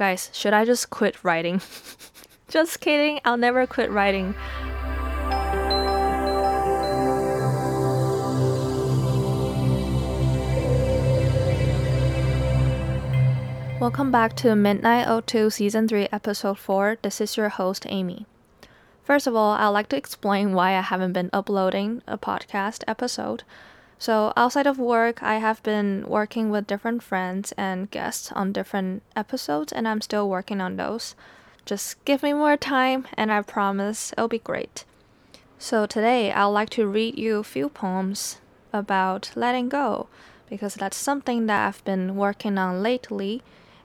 Guys, should I just quit writing? just kidding, I'll never quit writing. Welcome back to Midnight 02 Season 3, Episode 4. This is your host, Amy. First of all, I'd like to explain why I haven't been uploading a podcast episode. So, outside of work, I have been working with different friends and guests on different episodes, and I'm still working on those. Just give me more time, and I promise it'll be great. So, today I'd like to read you a few poems about letting go because that's something that I've been working on lately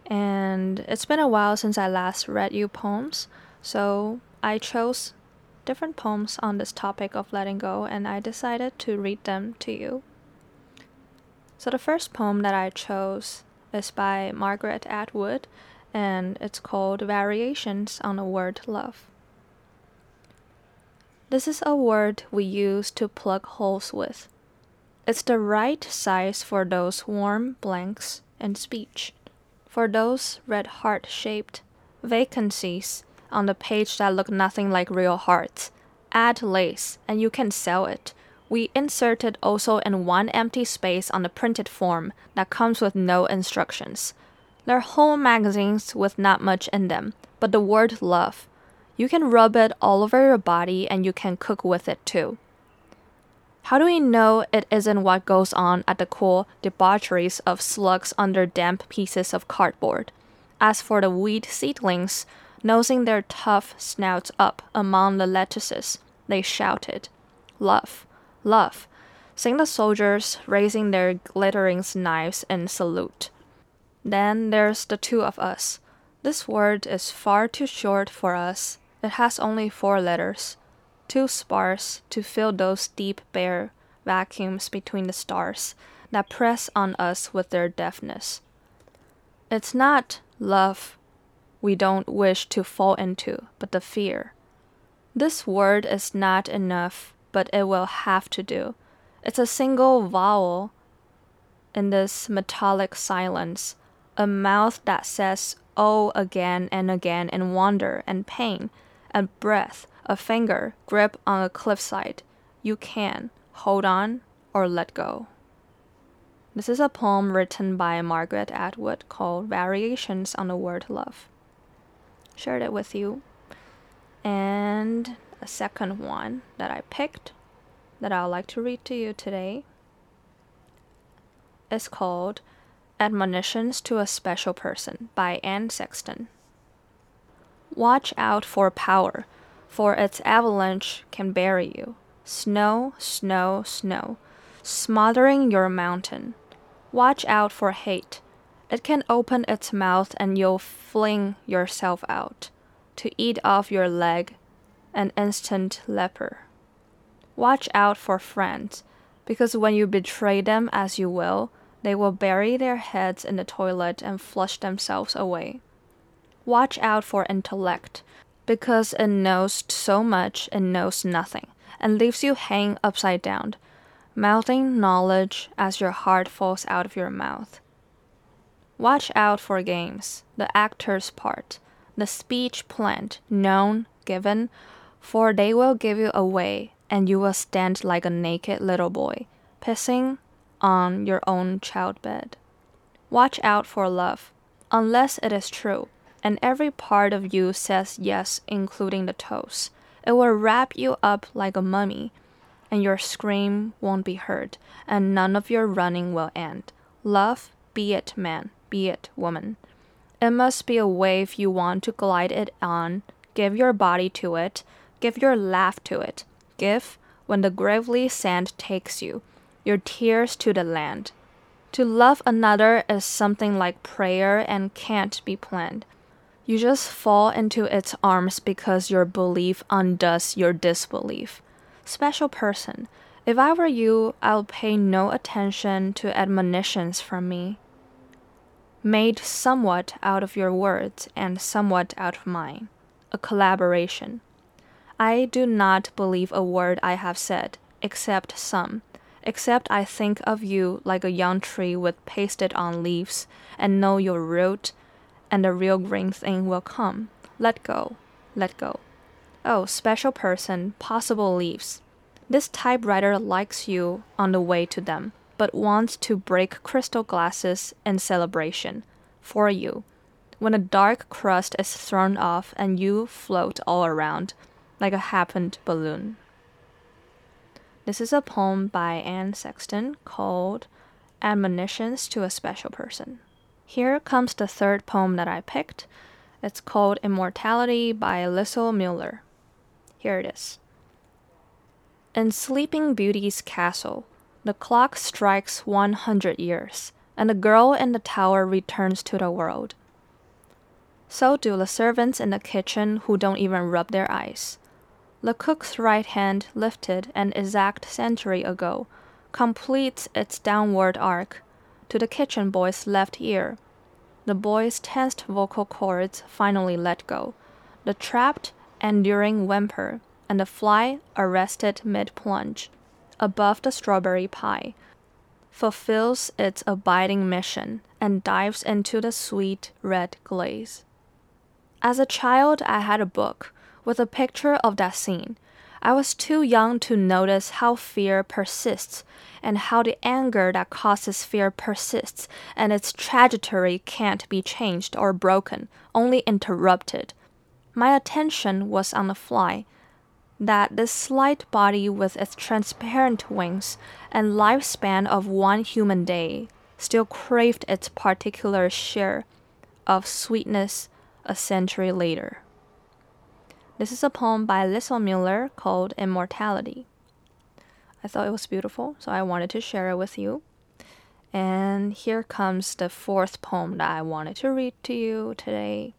and it's been a while since I last read you poems, so I chose different poems on this topic of letting go and I decided to read them to you. So the first poem that I chose is by Margaret Atwood and it's called Variations on the Word Love. This is a word we use to plug holes with. It's the right size for those warm blanks in speech for those red heart shaped vacancies on the page that look nothing like real hearts. Add lace and you can sell it. We inserted also in one empty space on the printed form that comes with no instructions. They're whole magazines with not much in them, but the word love. You can rub it all over your body and you can cook with it too. How do we know it isn't what goes on at the cool debaucheries of slugs under damp pieces of cardboard? As for the weed seedlings, nosing their tough snouts up among the lettuces, they shouted, Love, love, sing the soldiers, raising their glittering knives in salute. Then there's the two of us. This word is far too short for us. It has only four letters too sparse to fill those deep bare vacuums between the stars that press on us with their deafness. It's not love we don't wish to fall into, but the fear. This word is not enough, but it will have to do. It's a single vowel in this metallic silence, a mouth that says oh again and again in wonder and pain a breath a finger grip on a cliffside, you can hold on or let go. This is a poem written by Margaret Atwood called Variations on the Word Love. Shared it with you. And a second one that I picked that I would like to read to you today is called Admonitions to a Special Person by Anne Sexton. Watch out for power for its avalanche can bury you. Snow, snow, snow, smothering your mountain. Watch out for hate. It can open its mouth and you'll fling yourself out to eat off your leg, an instant leper. Watch out for friends, because when you betray them as you will, they will bury their heads in the toilet and flush themselves away. Watch out for intellect, because it knows so much and knows nothing, and leaves you hanging upside down, mouthing knowledge as your heart falls out of your mouth. Watch out for games, the actor's part, the speech planned, known, given, for they will give you away, and you will stand like a naked little boy, pissing on your own childbed. Watch out for love, unless it is true and every part of you says yes, including the toes. It will wrap you up like a mummy, and your scream won't be heard, and none of your running will end. Love, be it man, be it woman. It must be a wave you want to glide it on. Give your body to it, give your laugh to it. Give, when the gravely sand takes you, your tears to the land. To love another is something like prayer and can't be planned. You just fall into its arms because your belief undoes your disbelief. Special person, if I were you, I'll pay no attention to admonitions from me. Made somewhat out of your words and somewhat out of mine. A collaboration. I do not believe a word I have said, except some, except I think of you like a young tree with pasted on leaves, and know your root and the real green thing will come. Let go, let go. Oh, special person, possible leaves. This typewriter likes you on the way to them, but wants to break crystal glasses in celebration for you. When a dark crust is thrown off and you float all around like a happened balloon. This is a poem by Anne Sexton called Admonitions to a Special Person. Here comes the third poem that I picked. It's called Immortality by Lisel Mueller. Here it is. In Sleeping Beauty's castle, the clock strikes 100 years, and the girl in the tower returns to the world. So do the servants in the kitchen who don't even rub their eyes. The cook's right hand, lifted an exact century ago, completes its downward arc to the kitchen boy's left ear. The boy's tensed vocal cords finally let go. The trapped, enduring whimper, and the fly, arrested mid plunge, above the strawberry pie, fulfills its abiding mission and dives into the sweet red glaze. As a child, I had a book with a picture of that scene. I was too young to notice how fear persists and how the anger that causes fear persists and its trajectory can't be changed or broken, only interrupted. My attention was on the fly. That this slight body with its transparent wings and lifespan of one human day still craved its particular share of sweetness a century later. This is a poem by Lisel Mueller called Immortality. I thought it was beautiful, so I wanted to share it with you. And here comes the fourth poem that I wanted to read to you today.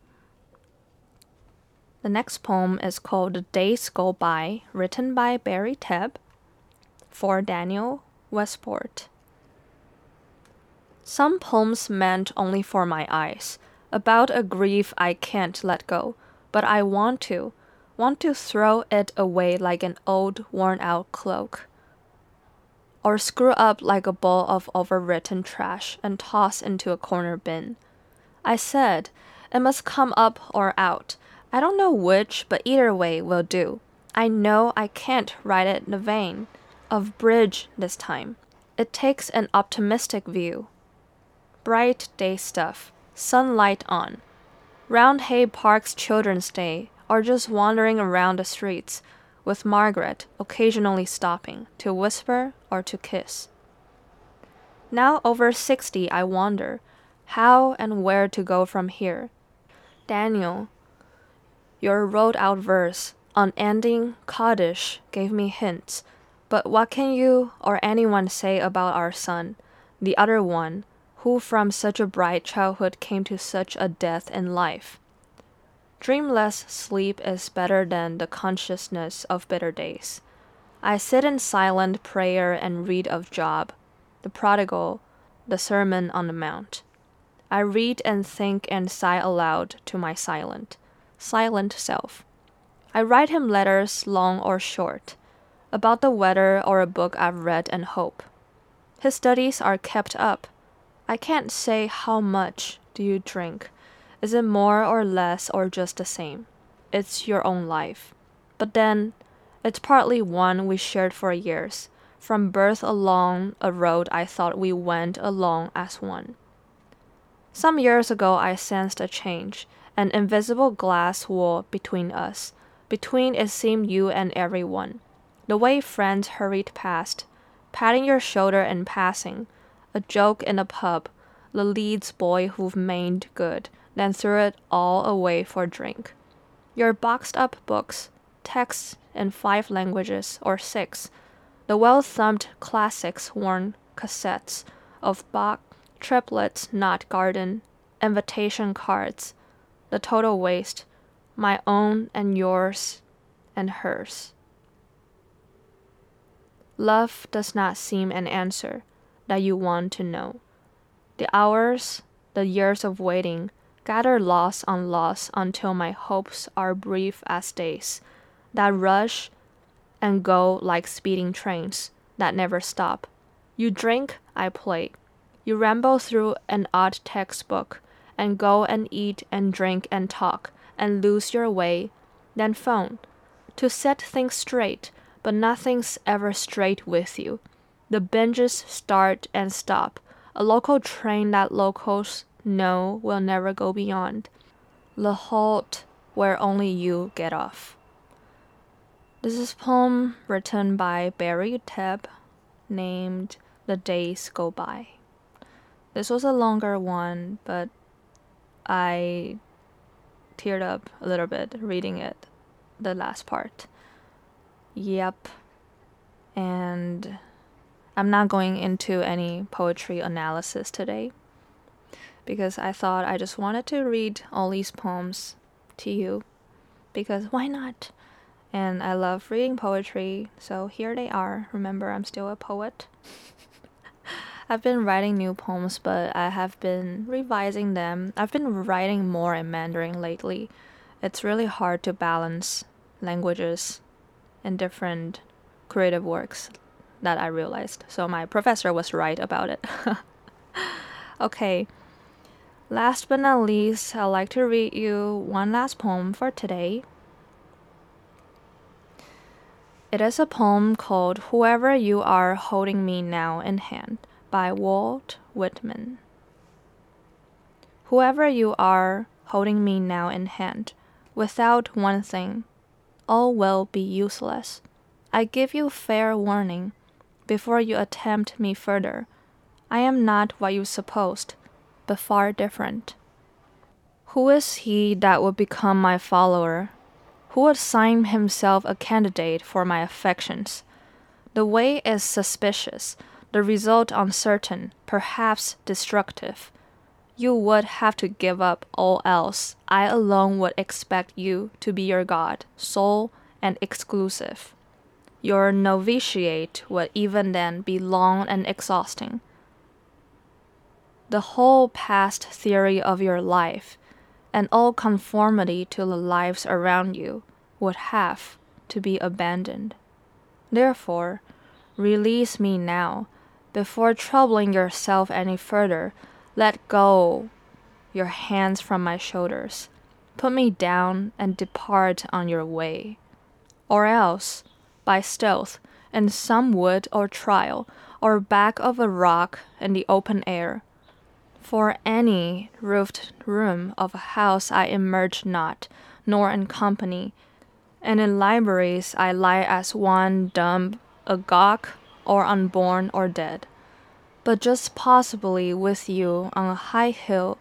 The next poem is called Days Go By, written by Barry Tebb for Daniel Westport. Some poems meant only for my eyes, about a grief I can't let go, but I want to, want to throw it away like an old, worn out cloak, or screw up like a ball of overwritten trash and toss into a corner bin. I said, it must come up or out. I don't know which, but either way will do. I know I can't write it in the vein of bridge this time. It takes an optimistic view. Bright day stuff, sunlight on. Roundhay Park's Children's Day or just wandering around the streets, with Margaret occasionally stopping to whisper or to kiss. Now over sixty, I wonder how and where to go from here. Daniel, your wrote out verse, unending, Kaddish, gave me hints, but what can you or anyone say about our son, the other one, who from such a bright childhood came to such a death in life? Dreamless sleep is better than the consciousness of bitter days. I sit in silent prayer and read of Job, the prodigal, the Sermon on the Mount. I read and think and sigh aloud to my silent, silent self. I write him letters, long or short, about the weather or a book I've read and hope. His studies are kept up. I can't say how much do you drink is it more or less or just the same? It's your own life. But then, it's partly one we shared for years, from birth along a road I thought we went along as one. Some years ago, I sensed a change, an invisible glass wall between us. Between it seemed you and everyone. The way friends hurried past, patting your shoulder in passing, a joke in a pub, the Leeds boy who made good, then threw it all away for drink. Your boxed up books, texts in five languages or six, the well thumbed classics worn cassettes of Bach, triplets, not garden, invitation cards, the total waste, my own and yours and hers. Love does not seem an answer that you want to know. The hours, the years of waiting, gather loss on loss until my hopes are brief as days that rush and go like speeding trains that never stop. You drink, I play. You ramble through an odd textbook, and go and eat and drink and talk and lose your way, then phone. To set things straight, but nothing's ever straight with you. The binges start and stop. A local train that locals know will never go beyond. The halt where only you get off. This is a poem written by Barry Tebb named The Days Go By. This was a longer one, but I teared up a little bit reading it, the last part. Yep. And I'm not going into any poetry analysis today because I thought I just wanted to read all these poems to you because why not? And I love reading poetry, so here they are. Remember, I'm still a poet. I've been writing new poems, but I have been revising them. I've been writing more in Mandarin lately. It's really hard to balance languages and different creative works that I realized. So my professor was right about it. okay. Last but not least, I'd like to read you one last poem for today. It is a poem called Whoever You Are Holding Me Now in Hand by Walt Whitman. Whoever you are holding me now in hand, without one thing, all will be useless. I give you fair warning before you attempt me further. I am not what you supposed, but far different. Who is he that would become my follower? Who would sign himself a candidate for my affections? The way is suspicious the result uncertain, perhaps destructive. You would have to give up all else. I alone would expect you to be your God, sole and exclusive. Your novitiate would even then be long and exhausting. The whole past theory of your life and all conformity to the lives around you would have to be abandoned. Therefore, release me now before troubling yourself any further, let go your hands from my shoulders. Put me down and depart on your way. Or else, by stealth, in some wood or trial, or back of a rock in the open air. For any roofed room of a house I emerge not, nor in company, and in libraries I lie as one dumb, agog, or unborn or dead, but just possibly with you on a high hill,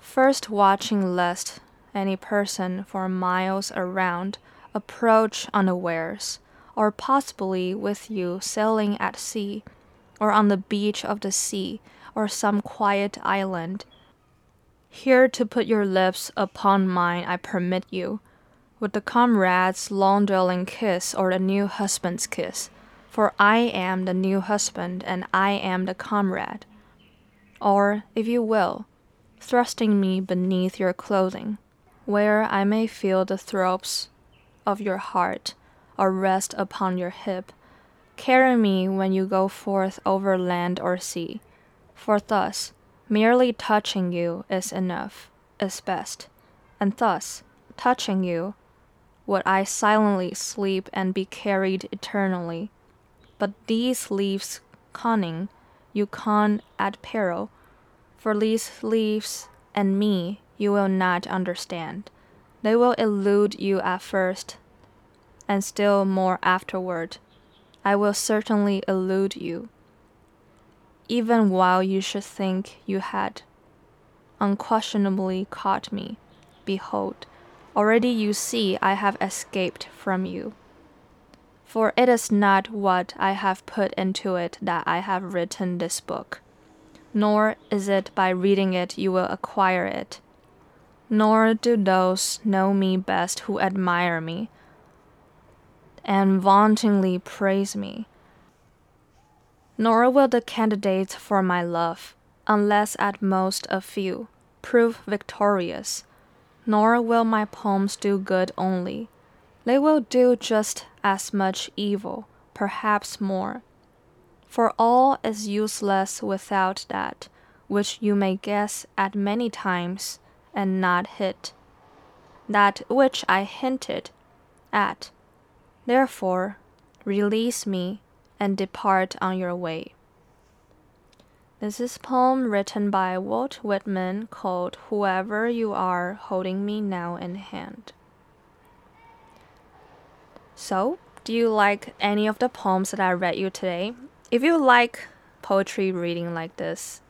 first watching lest any person for miles around approach unawares, or possibly with you sailing at sea, or on the beach of the sea, or some quiet island. Here to put your lips upon mine I permit you, with the comrade's long dwelling kiss or the new husband's kiss for I am the new husband and I am the comrade. Or, if you will, thrusting me beneath your clothing, where I may feel the throbs of your heart, or rest upon your hip, carry me when you go forth over land or sea, for thus, merely touching you is enough, is best, and thus, touching you, would I silently sleep and be carried eternally but these leaves conning, you con at peril, for these leaves and me you will not understand. They will elude you at first, and still more afterward. I will certainly elude you, even while you should think you had unquestionably caught me. Behold, already you see I have escaped from you. For it is not what I have put into it that I have written this book, nor is it by reading it you will acquire it, nor do those know me best who admire me and vauntingly praise me. Nor will the candidates for my love, unless at most a few, prove victorious, nor will my poems do good only they will do just as much evil, perhaps more. For all is useless without that which you may guess at many times and not hit, that which I hinted at. Therefore, release me and depart on your way. This is a poem written by Walt Whitman called Whoever You Are Holding Me Now in Hand. So, do you like any of the poems that I read you today? If you like poetry reading like this,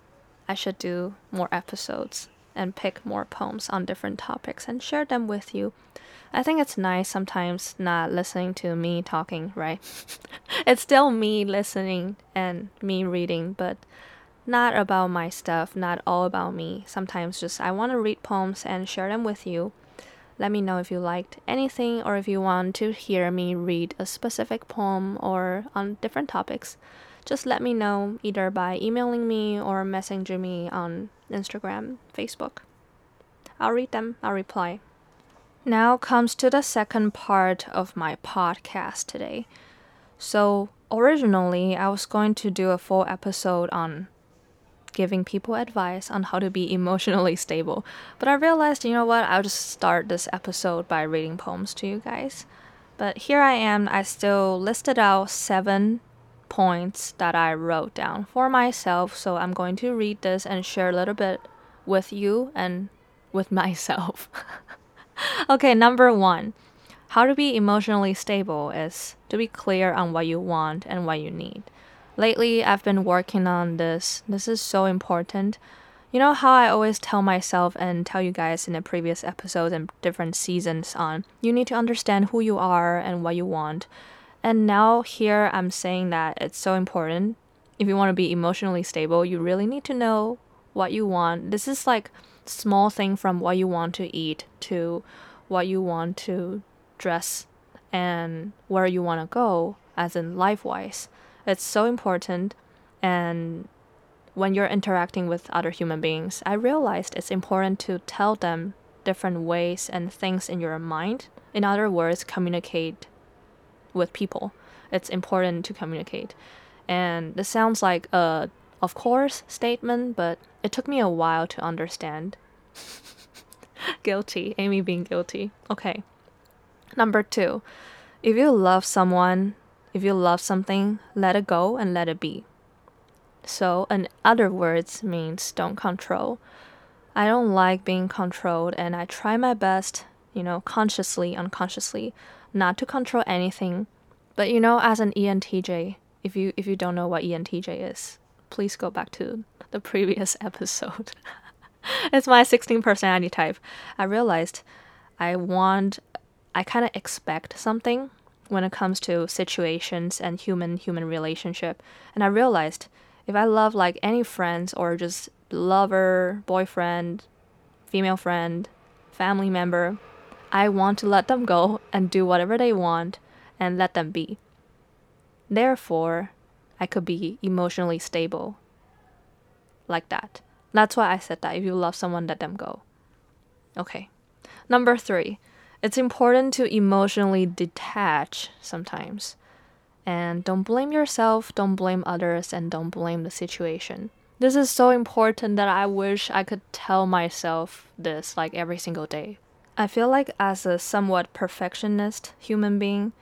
I should do more episodes and pick more poems on different topics and share them with you. I think it's nice sometimes not listening to me talking, right? it's still me listening and me reading, but not about my stuff, not all about me. Sometimes just I want to read poems and share them with you. Let me know if you liked anything or if you want to hear me read a specific poem or on different topics. Just let me know either by emailing me or messaging me on Instagram, Facebook. I'll read them, I'll reply. Now comes to the second part of my podcast today. So, originally, I was going to do a full episode on giving people advice on how to be emotionally stable. But I realized, you know what, I'll just start this episode by reading poems to you guys. But here I am, I still listed out seven points that I wrote down for myself. So I'm going to read this and share a little bit with you and with myself. okay, number one. How to be emotionally stable is to be clear on what you want and what you need. Lately, I've been working on this. This is so important. You know how I always tell myself and tell you guys in the previous episodes and different seasons on you need to understand who you are and what you want. And now here I'm saying that it's so important. If you want to be emotionally stable, you really need to know what you want. This is like small thing from what you want to eat to what you want to dress and where you want to go as in life wise. It's so important. And when you're interacting with other human beings, I realized it's important to tell them different ways and things in your mind. In other words, communicate with people. It's important to communicate. And this sounds like a of course statement, but it took me a while to understand. guilty, Amy being guilty. Okay. Number two, if you love someone, if you love something, let it go and let it be. So, in other words, means don't control. I don't like being controlled, and I try my best, you know, consciously, unconsciously, not to control anything. But you know, as an ENTJ, if you if you don't know what ENTJ is, please go back to the previous episode. it's my 16 personality type. I realized I want I kind of expect something when it comes to situations and human human relationship. And I realized if I love like any friends or just lover, boyfriend, female friend, family member, I want to let them go and do whatever they want and let them be. Therefore, I could be emotionally stable. Like that. That's why I said that if you love someone, let them go. Okay. Number three, it's important to emotionally detach sometimes. And don't blame yourself, don't blame others, and don't blame the situation. This is so important that I wish I could tell myself this like every single day. I feel like, as a somewhat perfectionist human being,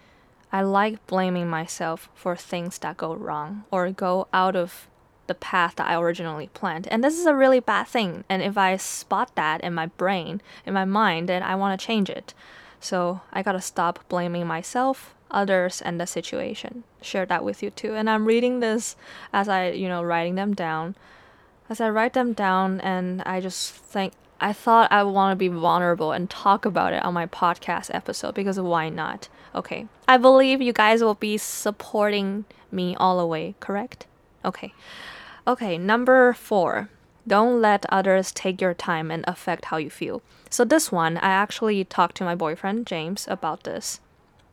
I like blaming myself for things that go wrong or go out of the path that I originally planned. And this is a really bad thing. And if I spot that in my brain, in my mind, then I want to change it. So I gotta stop blaming myself, others, and the situation. Share that with you too. And I'm reading this as I, you know, writing them down. As I write them down, and I just think, I thought I would want to be vulnerable and talk about it on my podcast episode because why not? Okay. I believe you guys will be supporting me all the way, correct? Okay. Okay, number four. Don't let others take your time and affect how you feel. So, this one, I actually talked to my boyfriend, James, about this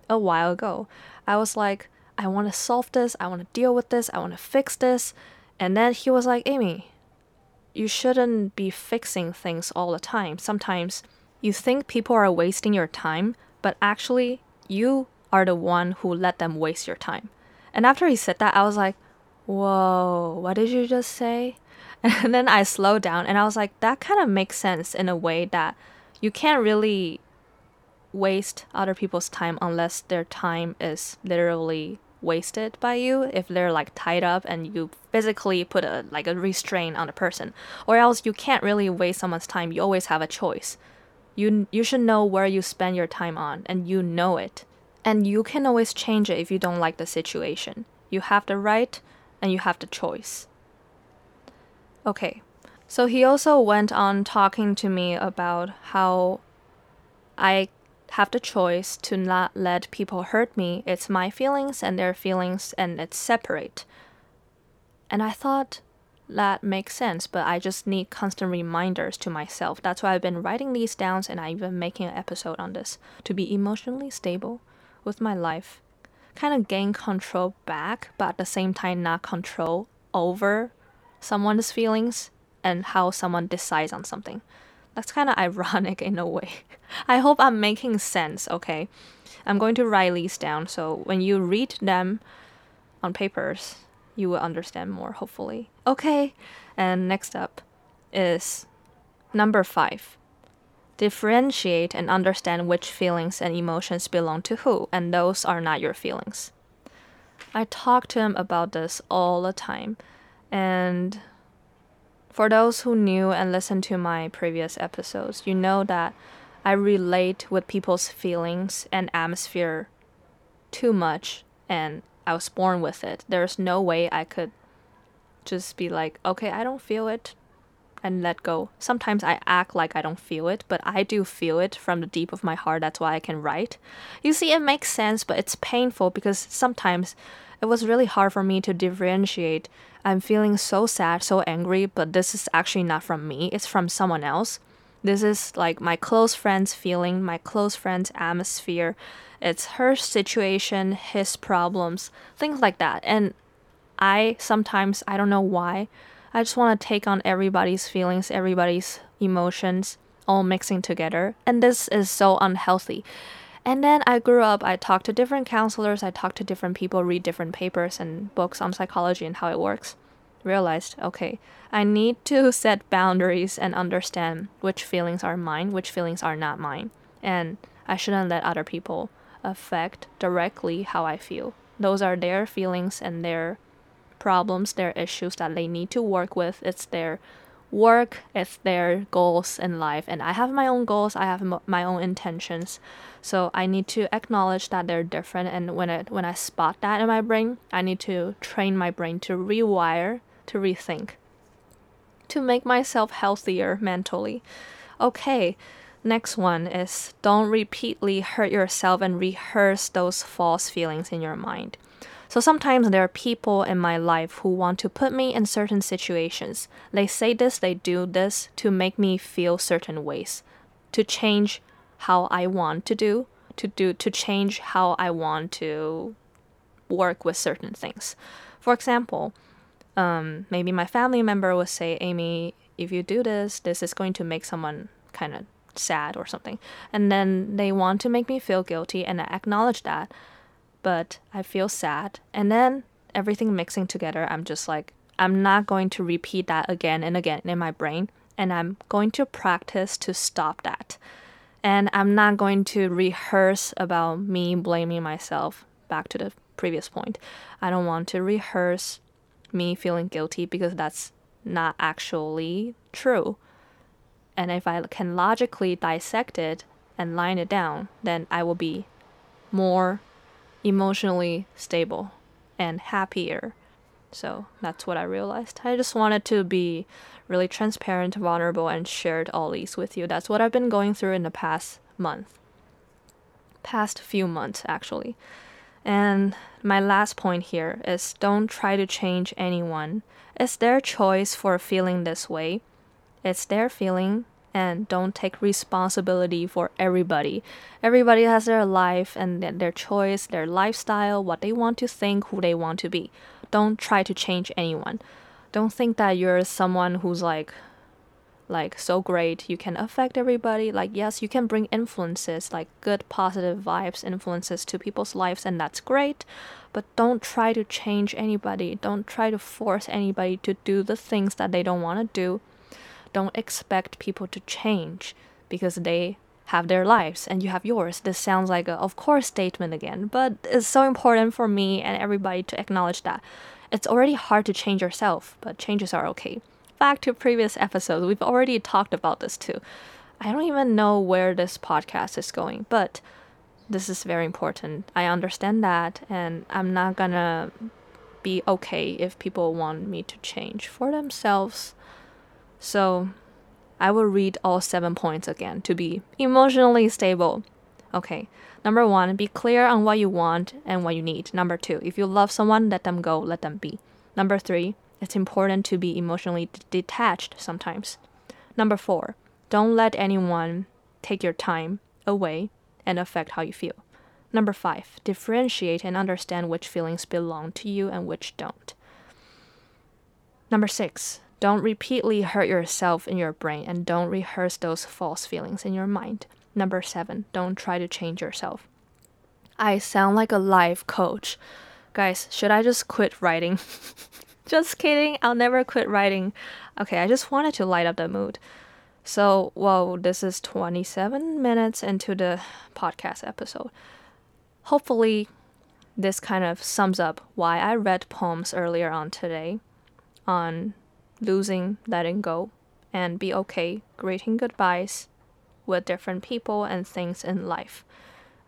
a while ago. I was like, I want to solve this, I want to deal with this, I want to fix this. And then he was like, Amy, you shouldn't be fixing things all the time. Sometimes you think people are wasting your time, but actually, you are the one who let them waste your time. And after he said that, I was like, Whoa, what did you just say? And then I slowed down and I was like, that kind of makes sense in a way that you can't really waste other people's time unless their time is literally wasted by you. If they're like tied up and you physically put a like a restraint on a person. Or else you can't really waste someone's time. You always have a choice. You you should know where you spend your time on and you know it. And you can always change it if you don't like the situation. You have the right and you have the choice okay so he also went on talking to me about how I have the choice to not let people hurt me. It's my feelings and their feelings, and it's separate. And I thought that makes sense, but I just need constant reminders to myself. That's why I've been writing these down and I'm even making an episode on this to be emotionally stable with my life. Kind of gain control back, but at the same time, not control over someone's feelings and how someone decides on something. That's kind of ironic in a way. I hope I'm making sense, okay? I'm going to write these down so when you read them on papers, you will understand more, hopefully. Okay, and next up is number five differentiate and understand which feelings and emotions belong to who, and those are not your feelings. I talk to him about this all the time, and for those who knew and listened to my previous episodes, you know that I relate with people's feelings and atmosphere too much, and I was born with it. There's no way I could just be like, okay, I don't feel it and let go. Sometimes I act like I don't feel it, but I do feel it from the deep of my heart. That's why I can write. You see, it makes sense, but it's painful because sometimes it was really hard for me to differentiate. I'm feeling so sad, so angry, but this is actually not from me, it's from someone else. This is like my close friend's feeling, my close friend's atmosphere. It's her situation, his problems, things like that. And I sometimes, I don't know why, I just want to take on everybody's feelings, everybody's emotions, all mixing together. And this is so unhealthy. And then I grew up, I talked to different counselors, I talked to different people, read different papers and books on psychology and how it works. Realized, okay, I need to set boundaries and understand which feelings are mine, which feelings are not mine. And I shouldn't let other people affect directly how I feel. Those are their feelings and their problems, their issues that they need to work with. It's their work it's their goals in life. And i have my own goals i have my own intentions. So i need to acknowledge that they're different. And when it when i spot that in my brain i need to train my brain to rewire to rethink to make myself healthier mentally. Okay next one is don't repeatedly hurt yourself and rehearse those false feelings in your mind so sometimes there are people in my life who want to put me in certain situations. They say this, they do this to make me feel certain ways, to change how I want to do, to do to change how I want to work with certain things. For example, um, maybe my family member will say, Amy, if you do this, this is going to make someone kind of sad or something. And then they want to make me feel guilty, and I acknowledge that but I feel sad. And then everything mixing together, I'm just like, I'm not going to repeat that again and again in my brain. And I'm going to practice to stop that. And I'm not going to rehearse about me blaming myself back to the previous point. I don't want to rehearse me feeling guilty because that's not actually true. And if I can logically dissect it and line it down, then I will be more emotionally stable and happier. So that's what I realized. I just wanted to be really transparent, vulnerable, and shared all these with you. That's what I've been going through in the past month. Past few months, actually. And my last point here is don't try to change anyone. It's their choice for feeling this way. It's their feeling, and don't take responsibility for everybody. Everybody has their life and their choice, their lifestyle, what they want to think, who they want to be. Don't try to change anyone. Don't think that you're someone who's like like so great. You can affect everybody. Like, yes, you can bring influences, like good positive vibes, influences to people's lives, and that's great. But don't try to change anybody. Don't try to force anybody to do the things that they don't want to do. Don't expect people to change because they have their lives and you have yours. This sounds like a of course statement again, but it's so important for me and everybody to acknowledge that. It's already hard to change yourself, but changes are okay. Back to previous episodes, we've already talked about this too. I don't even know where this podcast is going, but this is very important. I understand that, and I'm not gonna be okay if people want me to change for themselves. So, I will read all seven points again to be emotionally stable. Okay. Number one, be clear on what you want and what you need. Number two, if you love someone, let them go, let them be. Number three, it's important to be emotionally d- detached sometimes. Number four, don't let anyone take your time away and affect how you feel. Number five, differentiate and understand which feelings belong to you and which don't. Number six, don't repeatedly hurt yourself in your brain and don't rehearse those false feelings in your mind. Number seven, don't try to change yourself. I sound like a life coach. Guys, should I just quit writing? just kidding, I'll never quit writing. Okay, I just wanted to light up the mood. So, whoa, this is 27 minutes into the podcast episode. Hopefully, this kind of sums up why I read poems earlier on today on losing, letting go, and be okay greeting goodbyes with different people and things in life.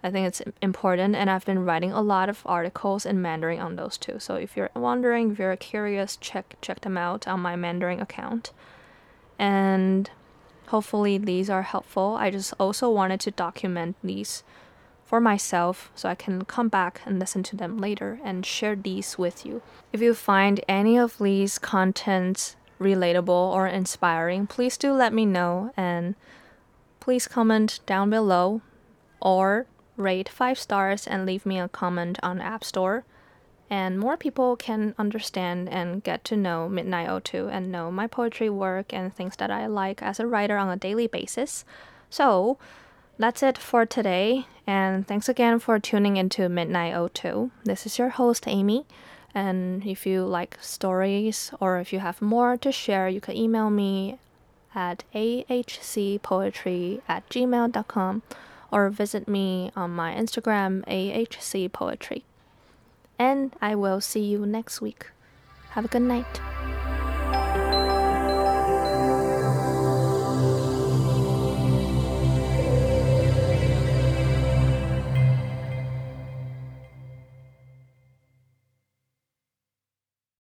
I think it's important, and I've been writing a lot of articles in Mandarin on those too. So if you're wondering, if you're curious, check check them out on my Mandarin account. And hopefully these are helpful. I just also wanted to document these for myself so I can come back and listen to them later and share these with you. If you find any of these contents relatable or inspiring, please do let me know and please comment down below or rate 5 stars and leave me a comment on App Store. And more people can understand and get to know Midnight O2 and know my poetry work and things that I like as a writer on a daily basis. So, that's it for today, and thanks again for tuning into Midnight O2. This is your host, Amy. And if you like stories or if you have more to share, you can email me at ahcpoetry at gmail.com or visit me on my Instagram, ahcpoetry. And I will see you next week. Have a good night.